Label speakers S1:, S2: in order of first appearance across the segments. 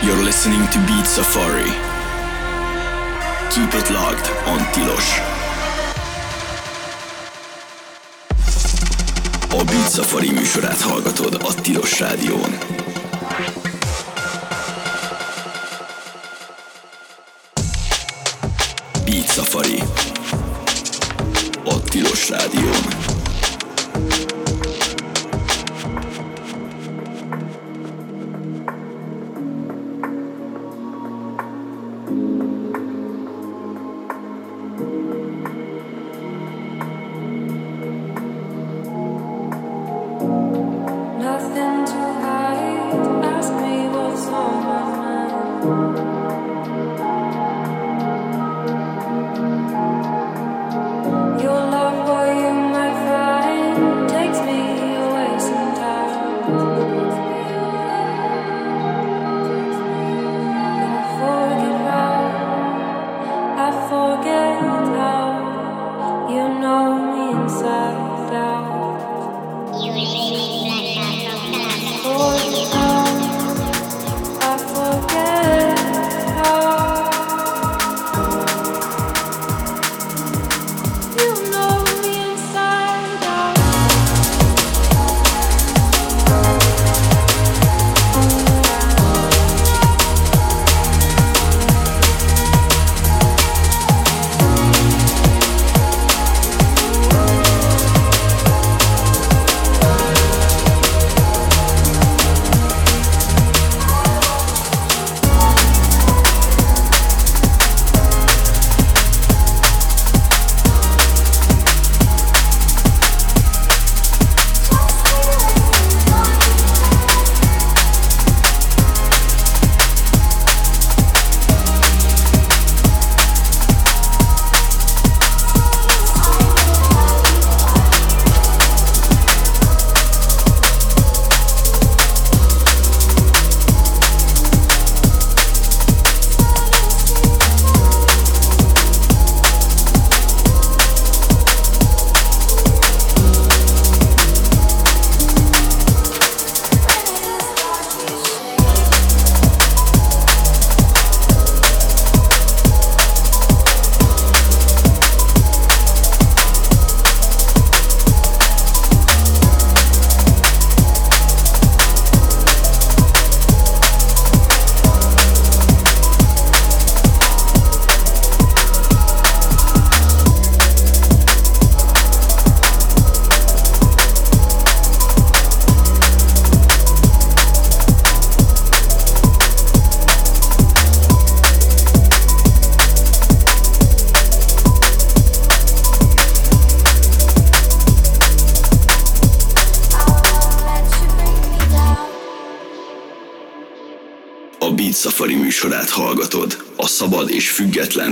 S1: You're listening to Beat Safari. Keep it locked on Tilos. A Beat Safari műsorát hallgatod a Tilos Rádión. Beat Safari. A Tilos Rádión. Független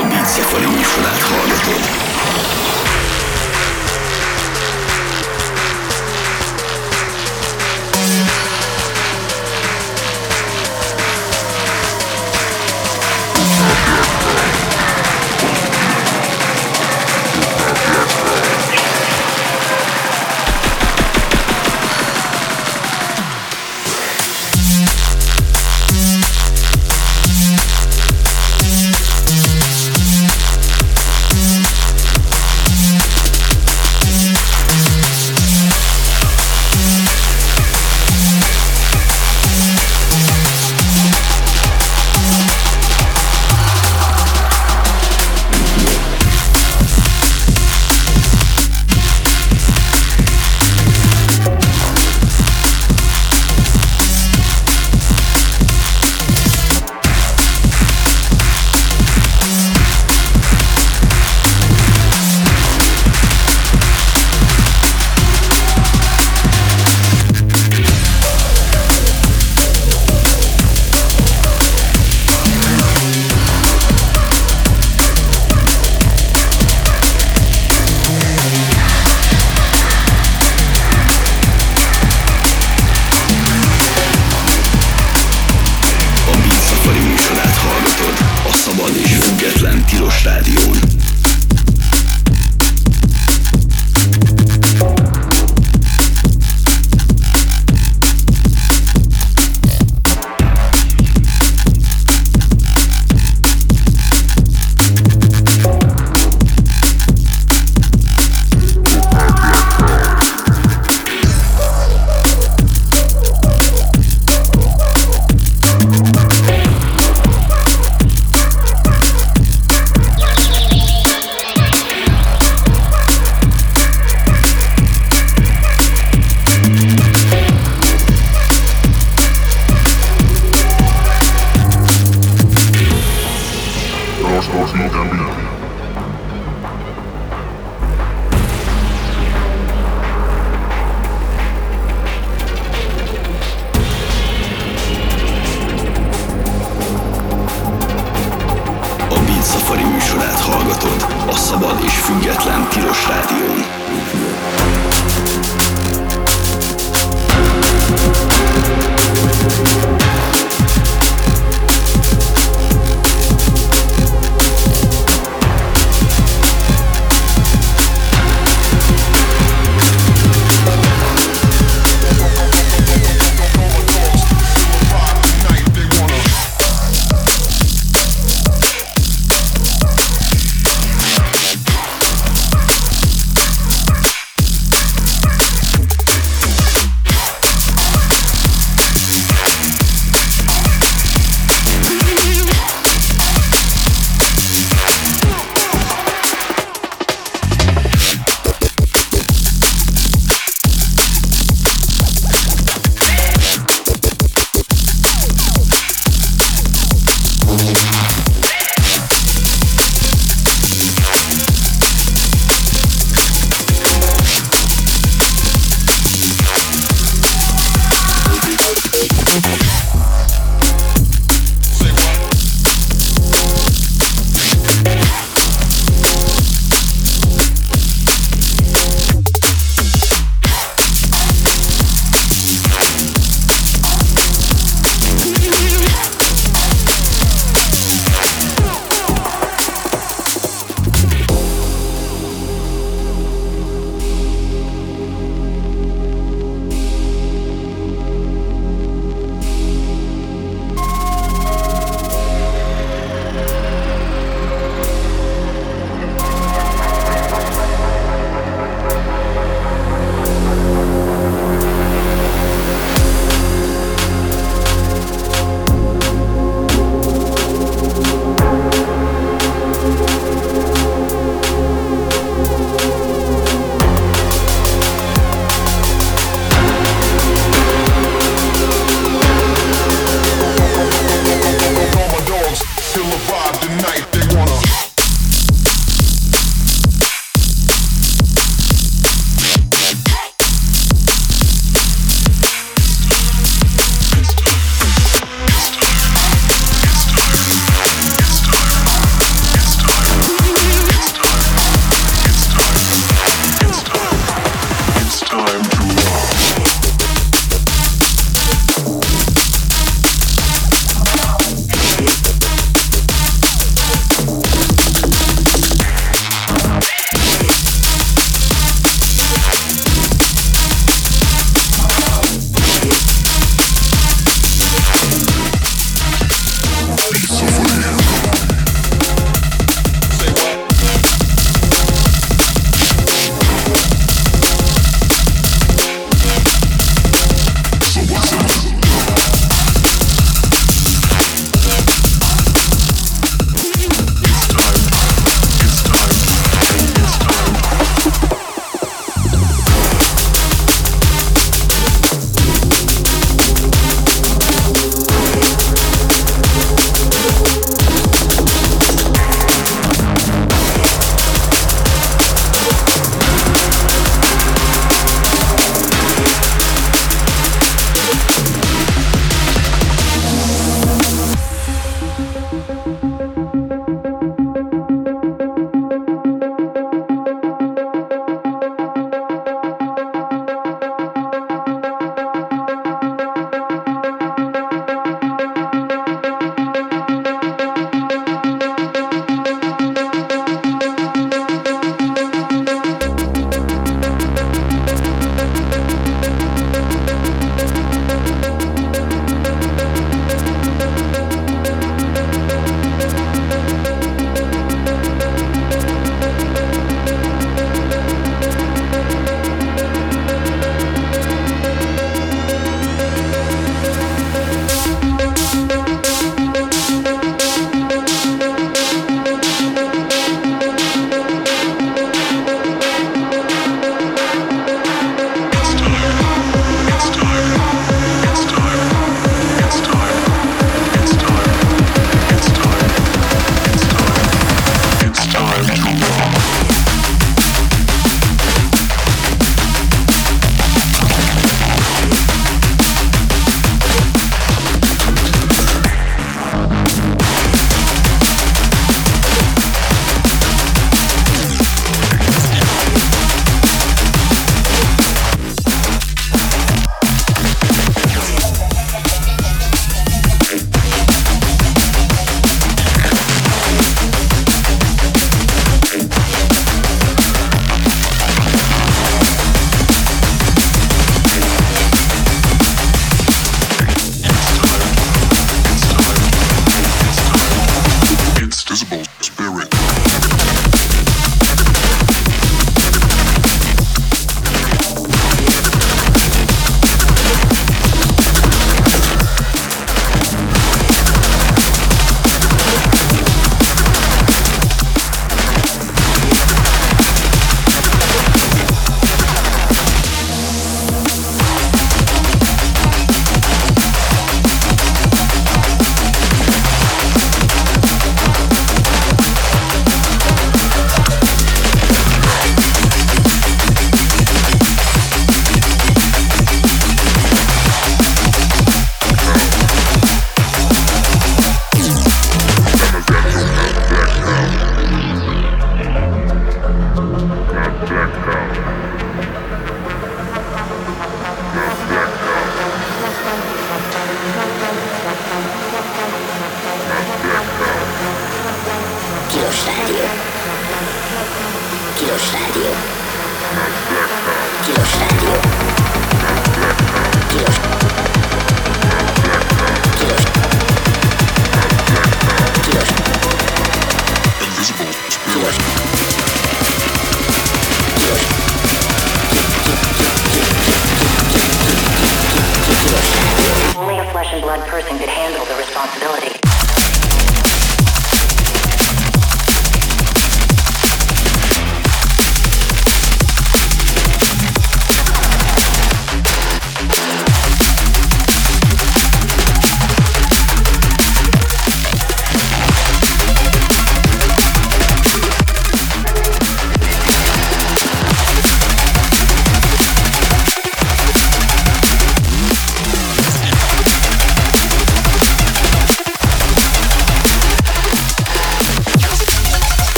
S2: Обід захворів
S3: надходити.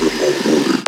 S3: なるほど。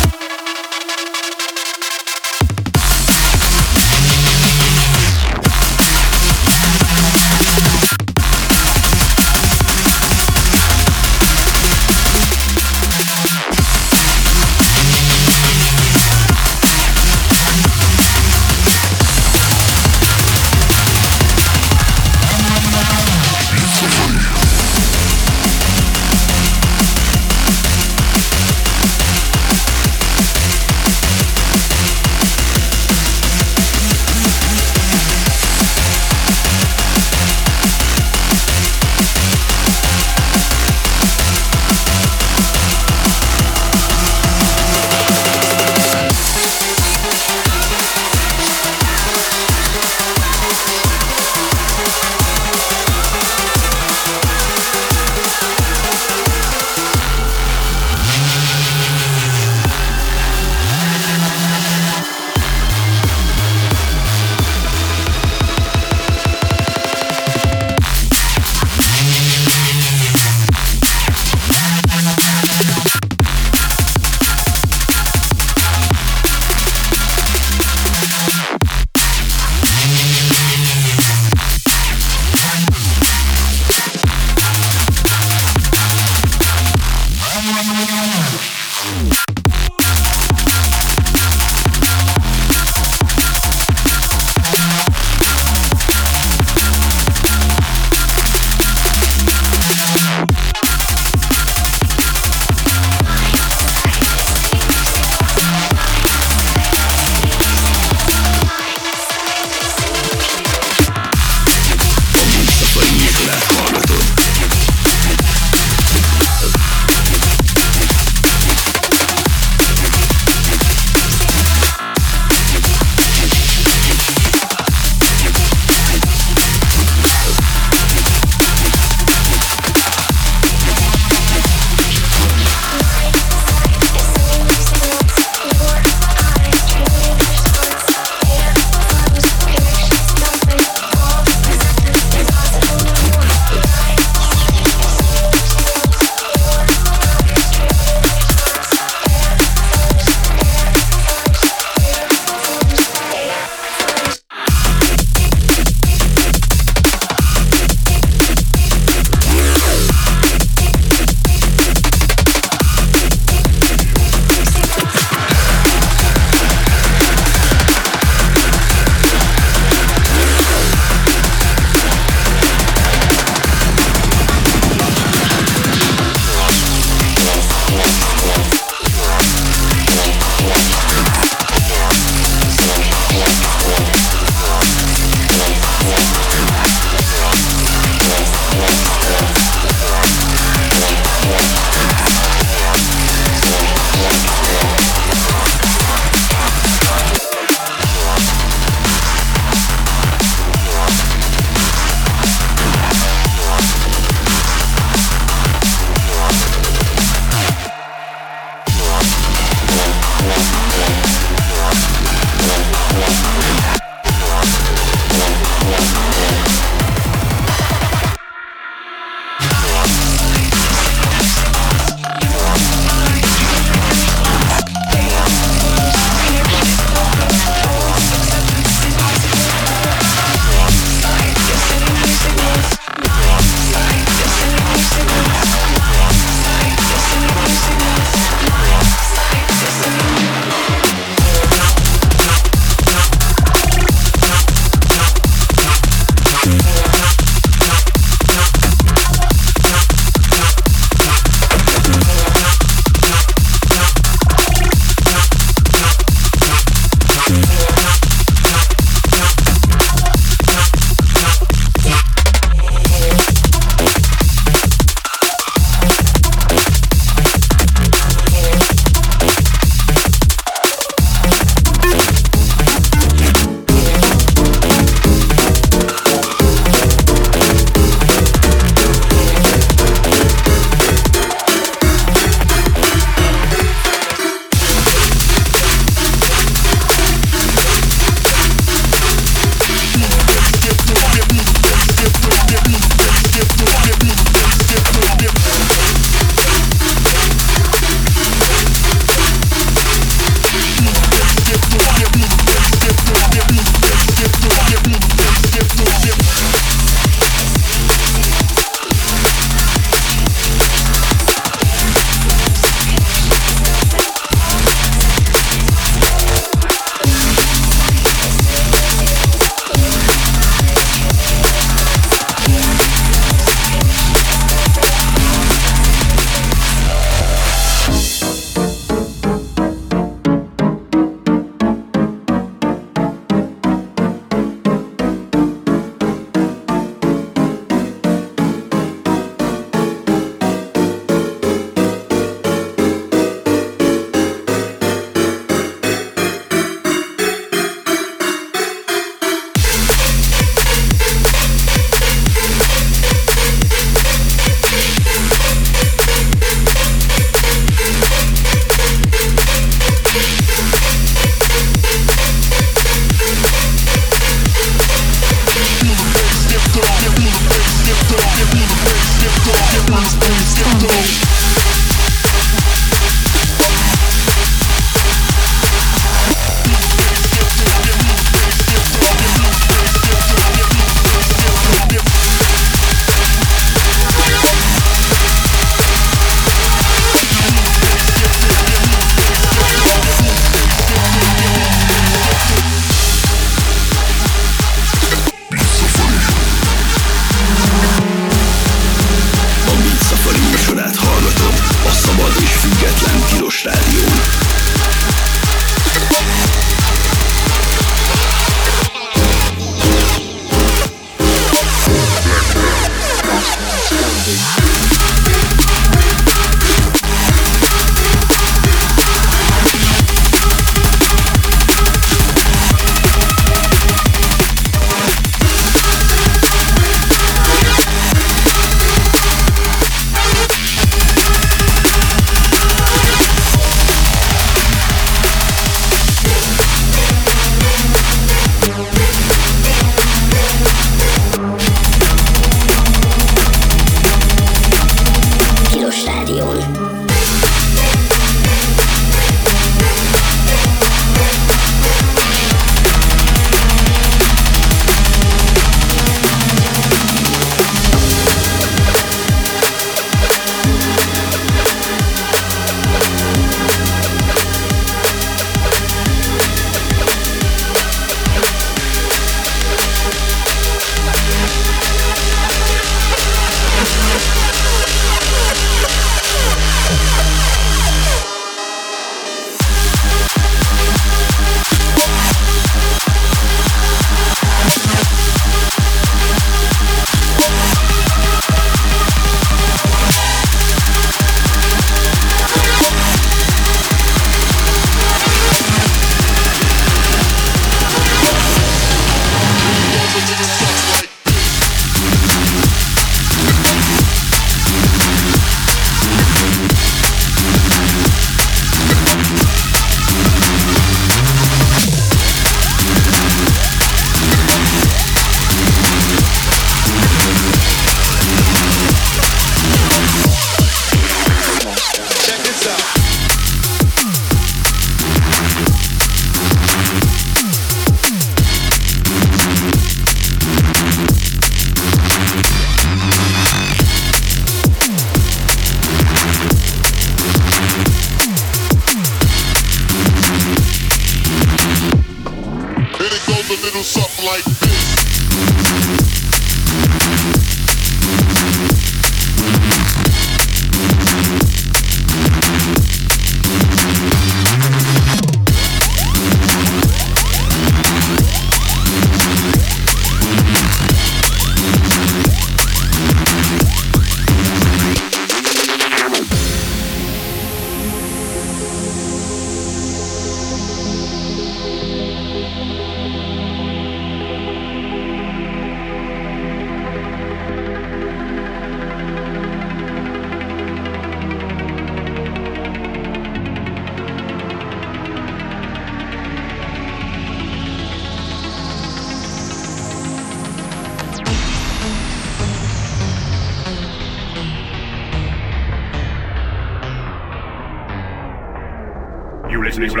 S3: Here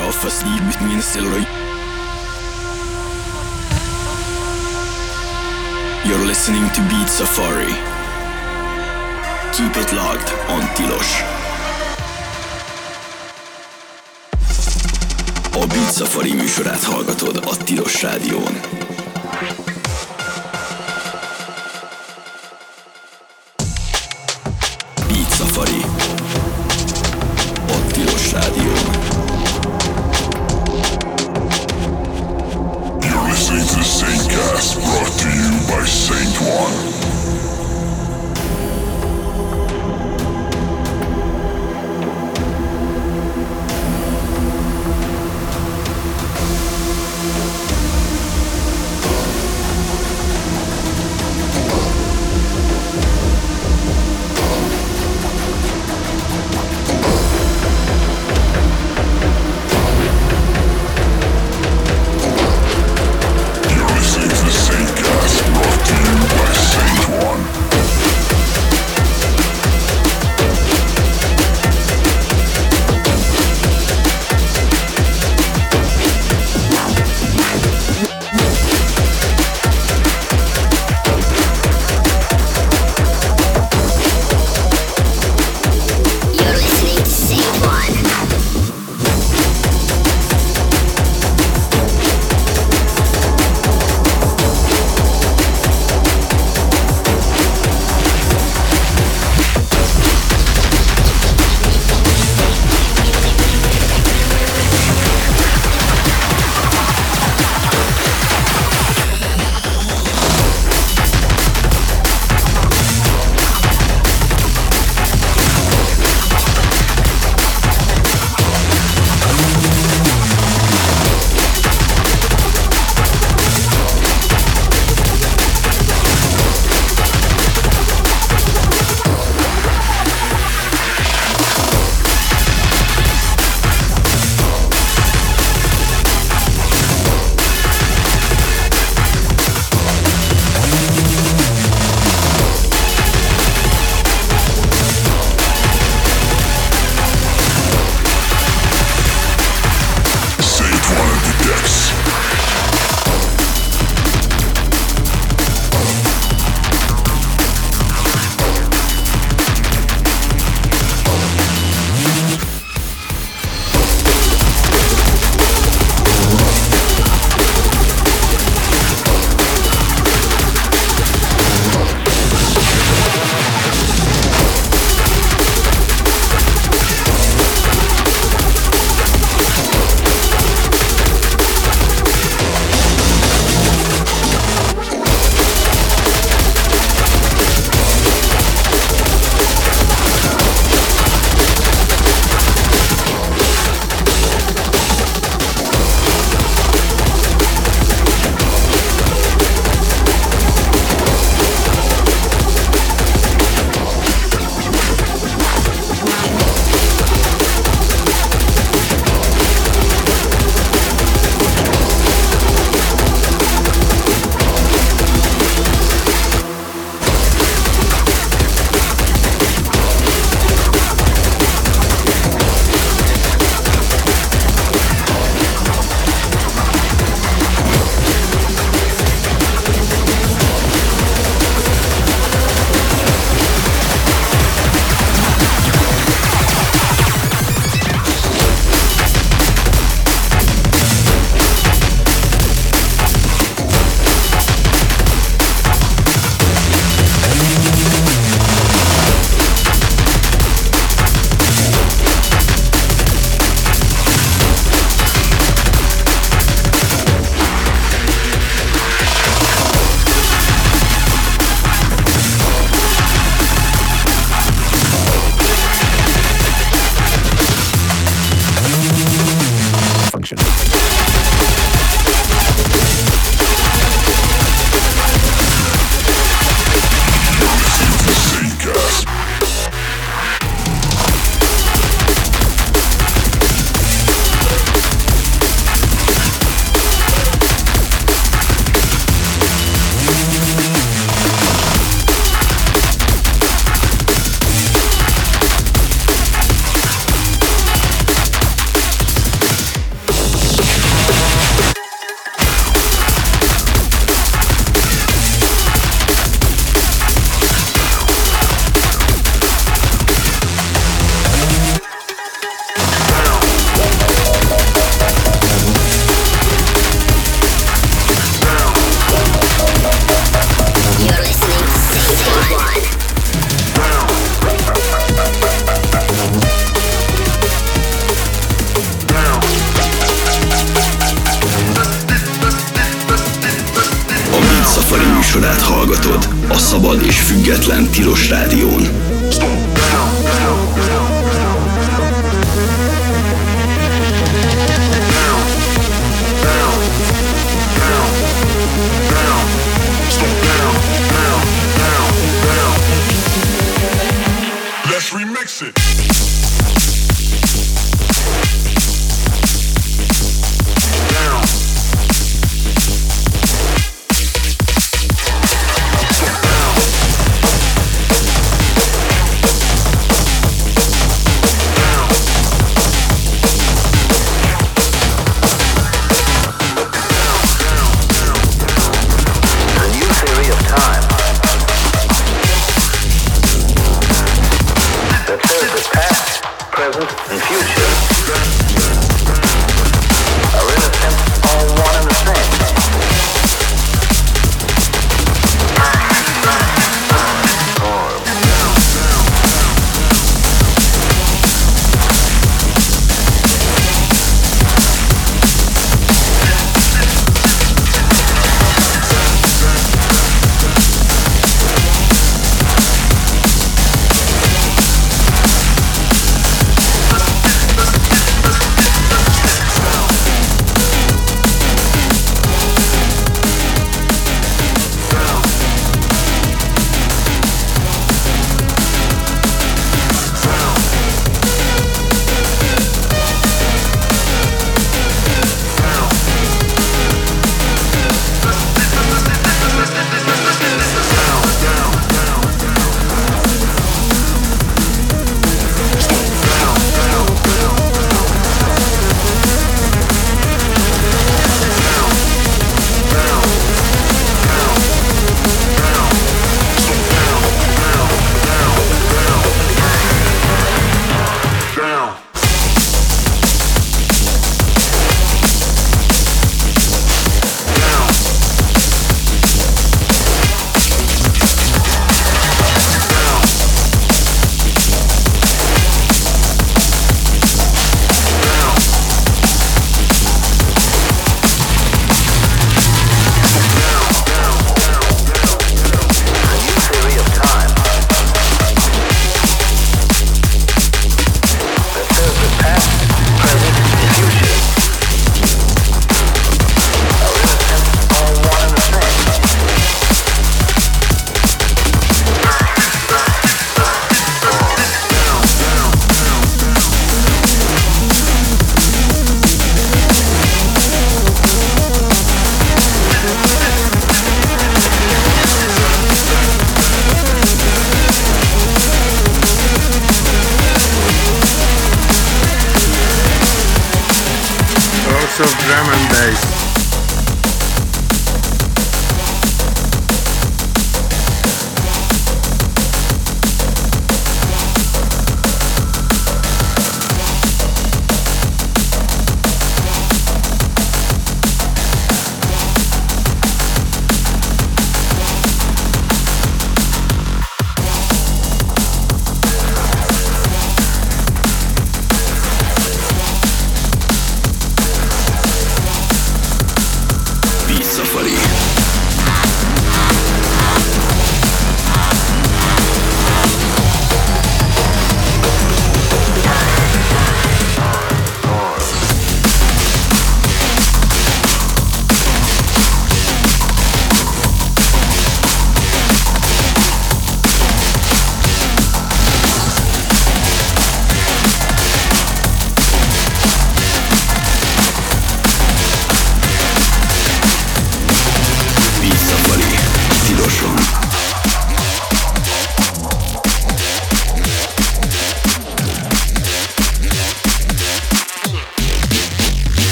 S4: off with me in. You're listening to Beat
S5: Safari. Keep it
S6: locked
S4: on Tilos.
S7: A
S4: Beat Safari műsorát hallgatod a Tilos Rádión.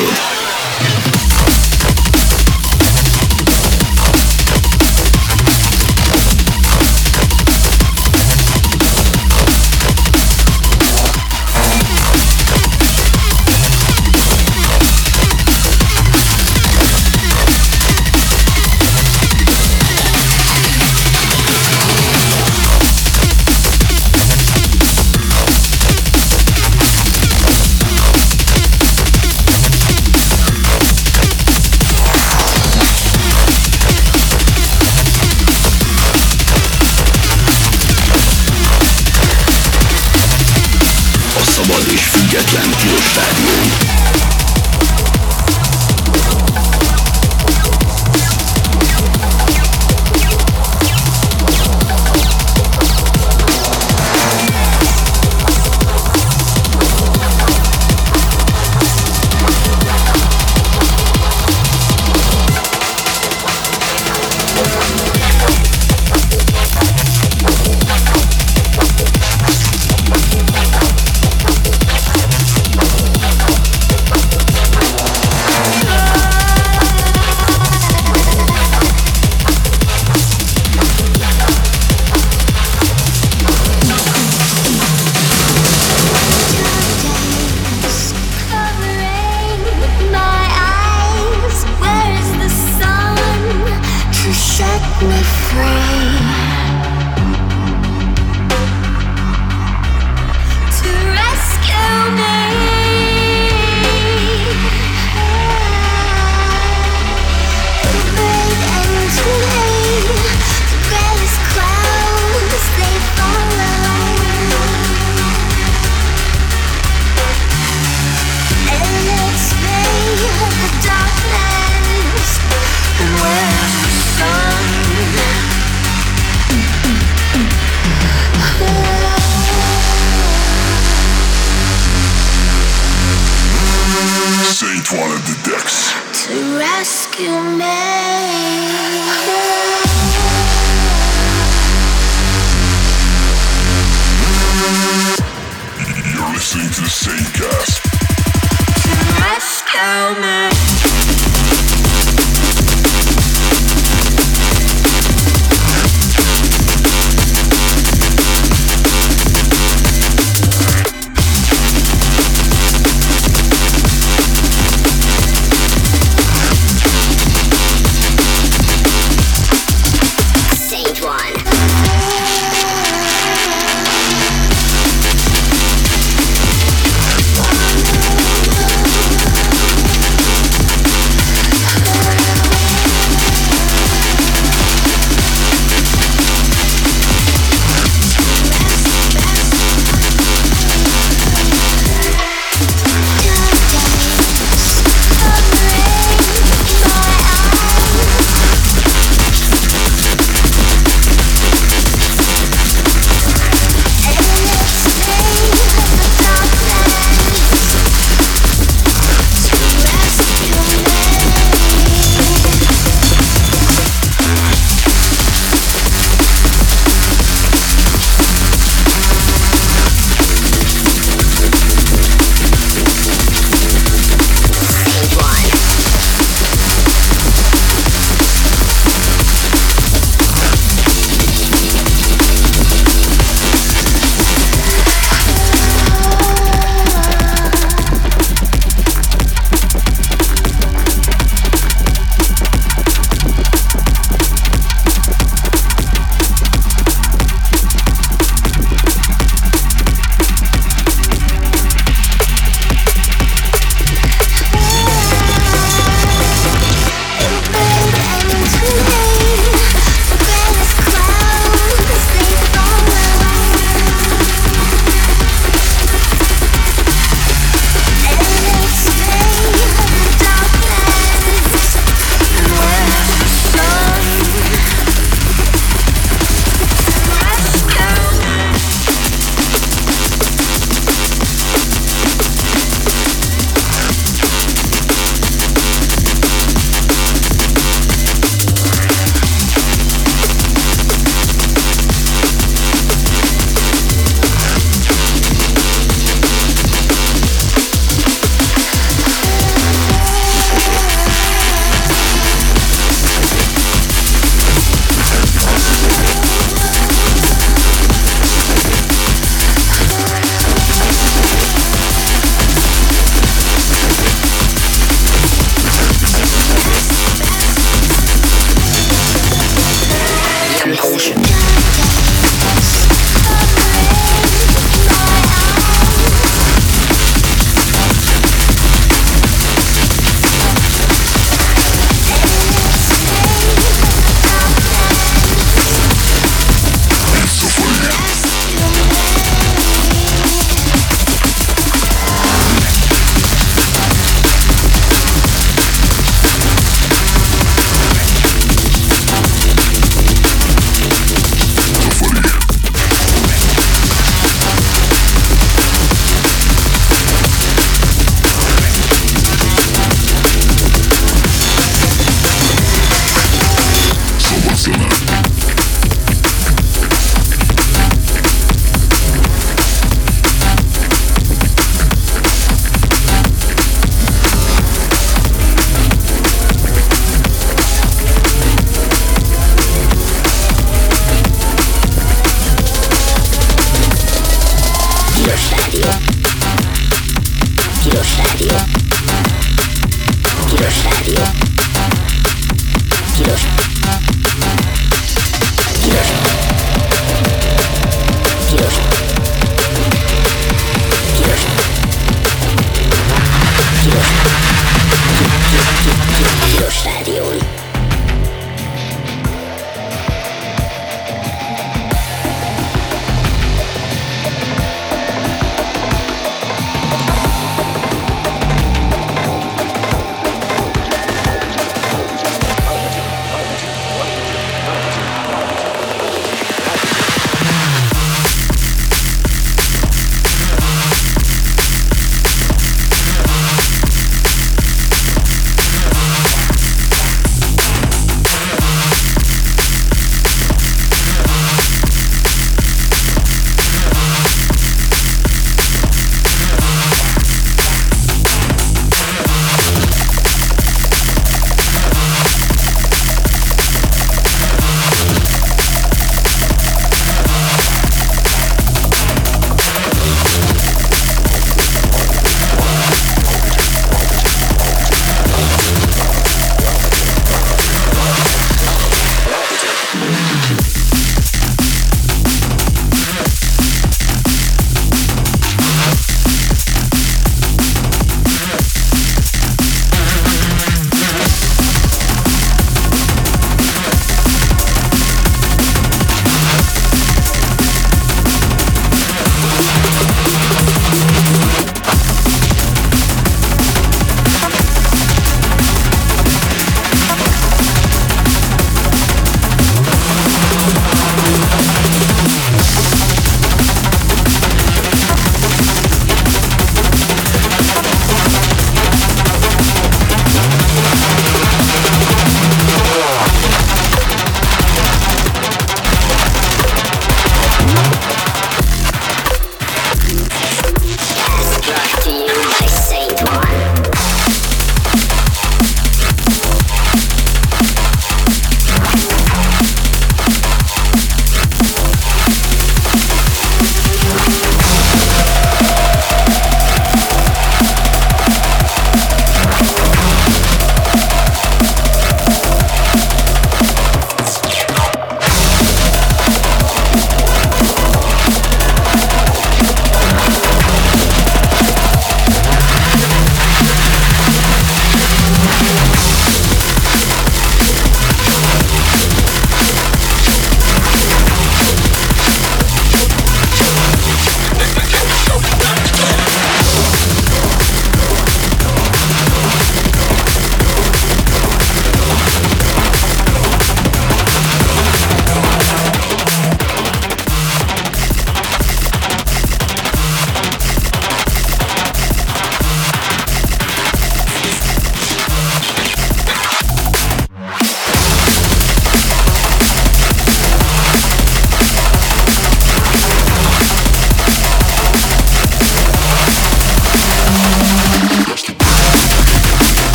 S7: Connected.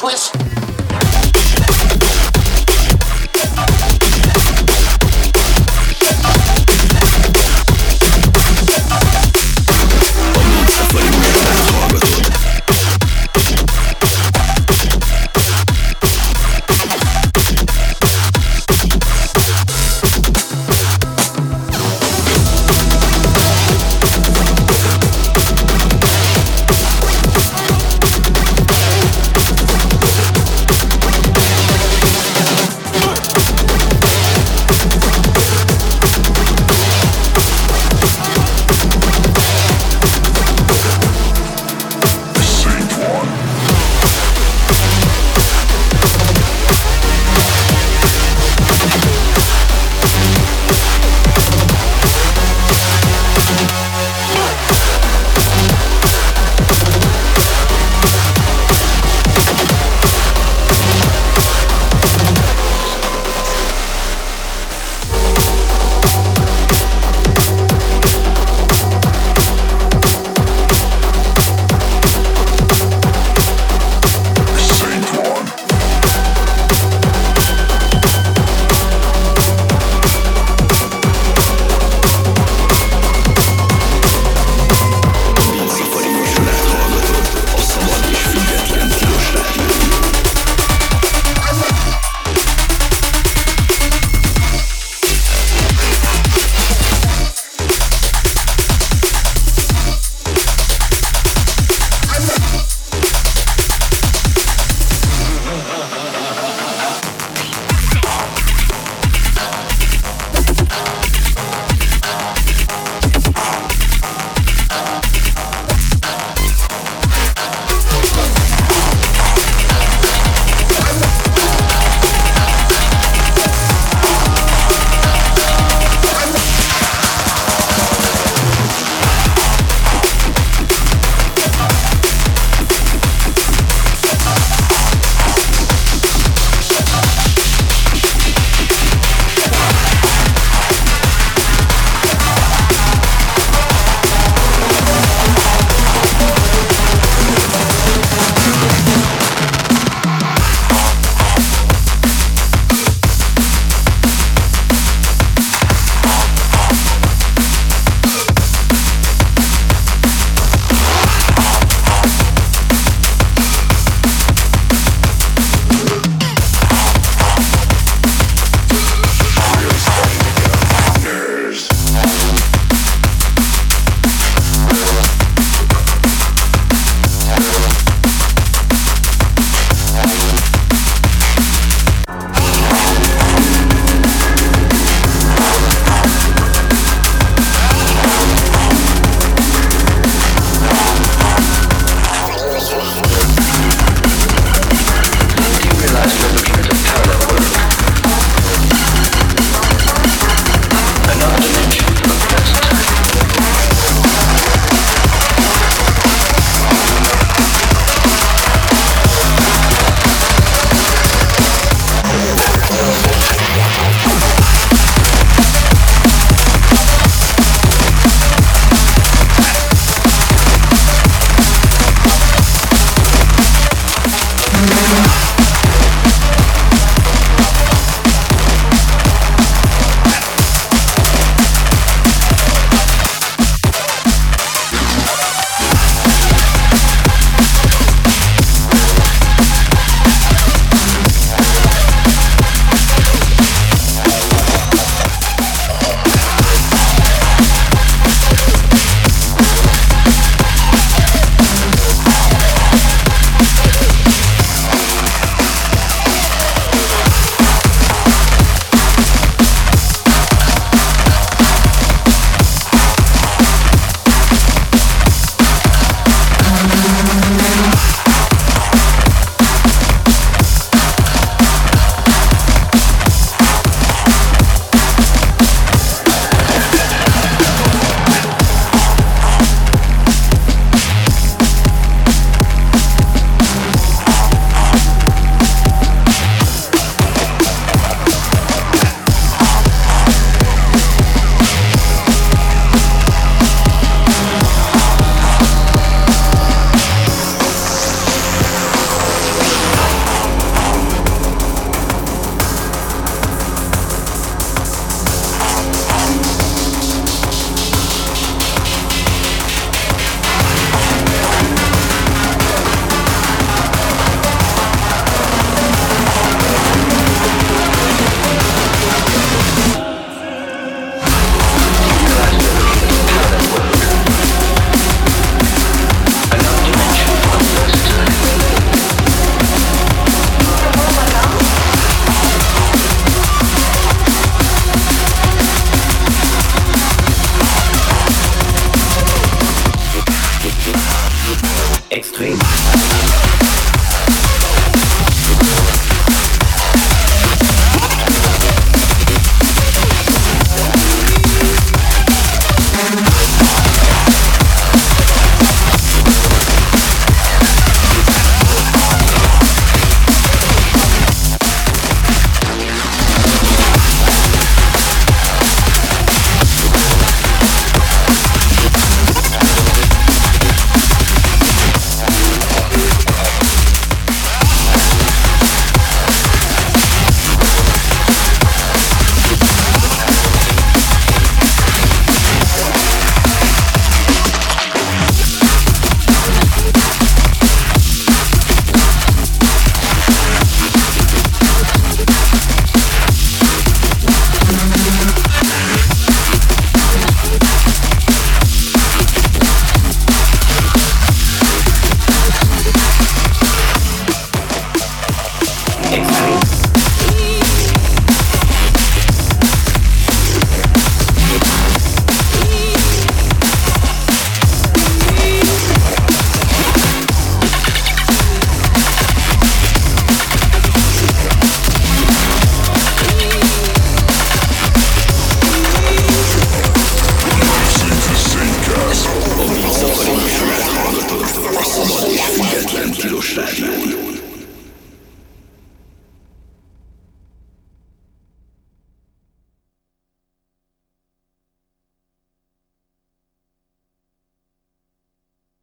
S5: twist.